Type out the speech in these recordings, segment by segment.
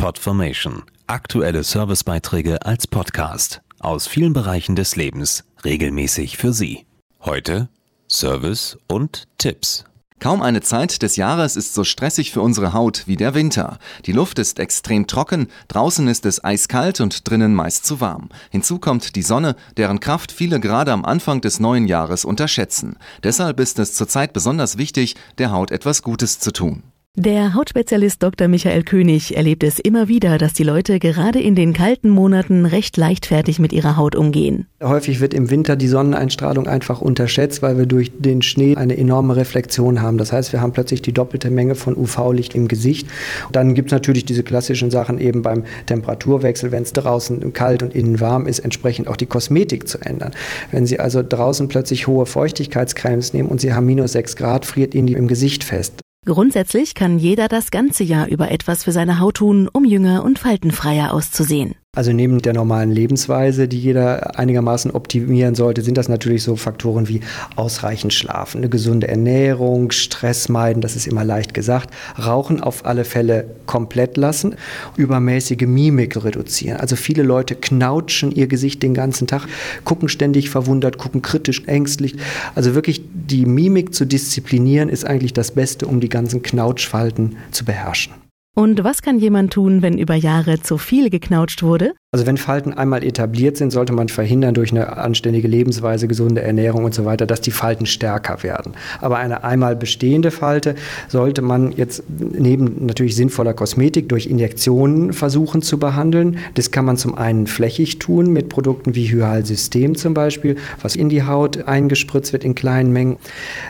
Podformation. Aktuelle Servicebeiträge als Podcast aus vielen Bereichen des Lebens regelmäßig für Sie. Heute Service und Tipps. Kaum eine Zeit des Jahres ist so stressig für unsere Haut wie der Winter. Die Luft ist extrem trocken, draußen ist es eiskalt und drinnen meist zu warm. Hinzu kommt die Sonne, deren Kraft viele gerade am Anfang des neuen Jahres unterschätzen. Deshalb ist es zurzeit besonders wichtig, der Haut etwas Gutes zu tun. Der Hautspezialist Dr. Michael König erlebt es immer wieder, dass die Leute gerade in den kalten Monaten recht leichtfertig mit ihrer Haut umgehen. Häufig wird im Winter die Sonneneinstrahlung einfach unterschätzt, weil wir durch den Schnee eine enorme Reflexion haben. Das heißt, wir haben plötzlich die doppelte Menge von UV-Licht im Gesicht. Dann gibt es natürlich diese klassischen Sachen eben beim Temperaturwechsel, wenn es draußen kalt und innen warm ist, entsprechend auch die Kosmetik zu ändern. Wenn Sie also draußen plötzlich hohe Feuchtigkeitscremes nehmen und Sie haben minus 6 Grad, friert Ihnen die im Gesicht fest. Grundsätzlich kann jeder das ganze Jahr über etwas für seine Haut tun, um jünger und faltenfreier auszusehen. Also neben der normalen Lebensweise, die jeder einigermaßen optimieren sollte, sind das natürlich so Faktoren wie ausreichend Schlafen, eine gesunde Ernährung, Stress meiden, das ist immer leicht gesagt, Rauchen auf alle Fälle komplett lassen, übermäßige Mimik reduzieren. Also viele Leute knautschen ihr Gesicht den ganzen Tag, gucken ständig verwundert, gucken kritisch, ängstlich. Also wirklich die Mimik zu disziplinieren ist eigentlich das Beste, um die ganzen Knautschfalten zu beherrschen. Und was kann jemand tun, wenn über Jahre zu viel geknautscht wurde? Also wenn Falten einmal etabliert sind, sollte man verhindern durch eine anständige Lebensweise, gesunde Ernährung und so weiter, dass die Falten stärker werden. Aber eine einmal bestehende Falte sollte man jetzt neben natürlich sinnvoller Kosmetik durch Injektionen versuchen zu behandeln. Das kann man zum einen flächig tun mit Produkten wie Hyalsystem zum Beispiel, was in die Haut eingespritzt wird in kleinen Mengen.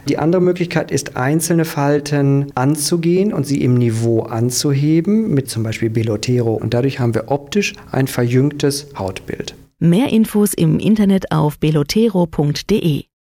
Die andere Möglichkeit ist, einzelne Falten anzugehen und sie im Niveau anzuheben mit zum Beispiel Belotero. Und dadurch haben wir optisch ein verjüngtes Hautbild. Mehr Infos im Internet auf belotero.de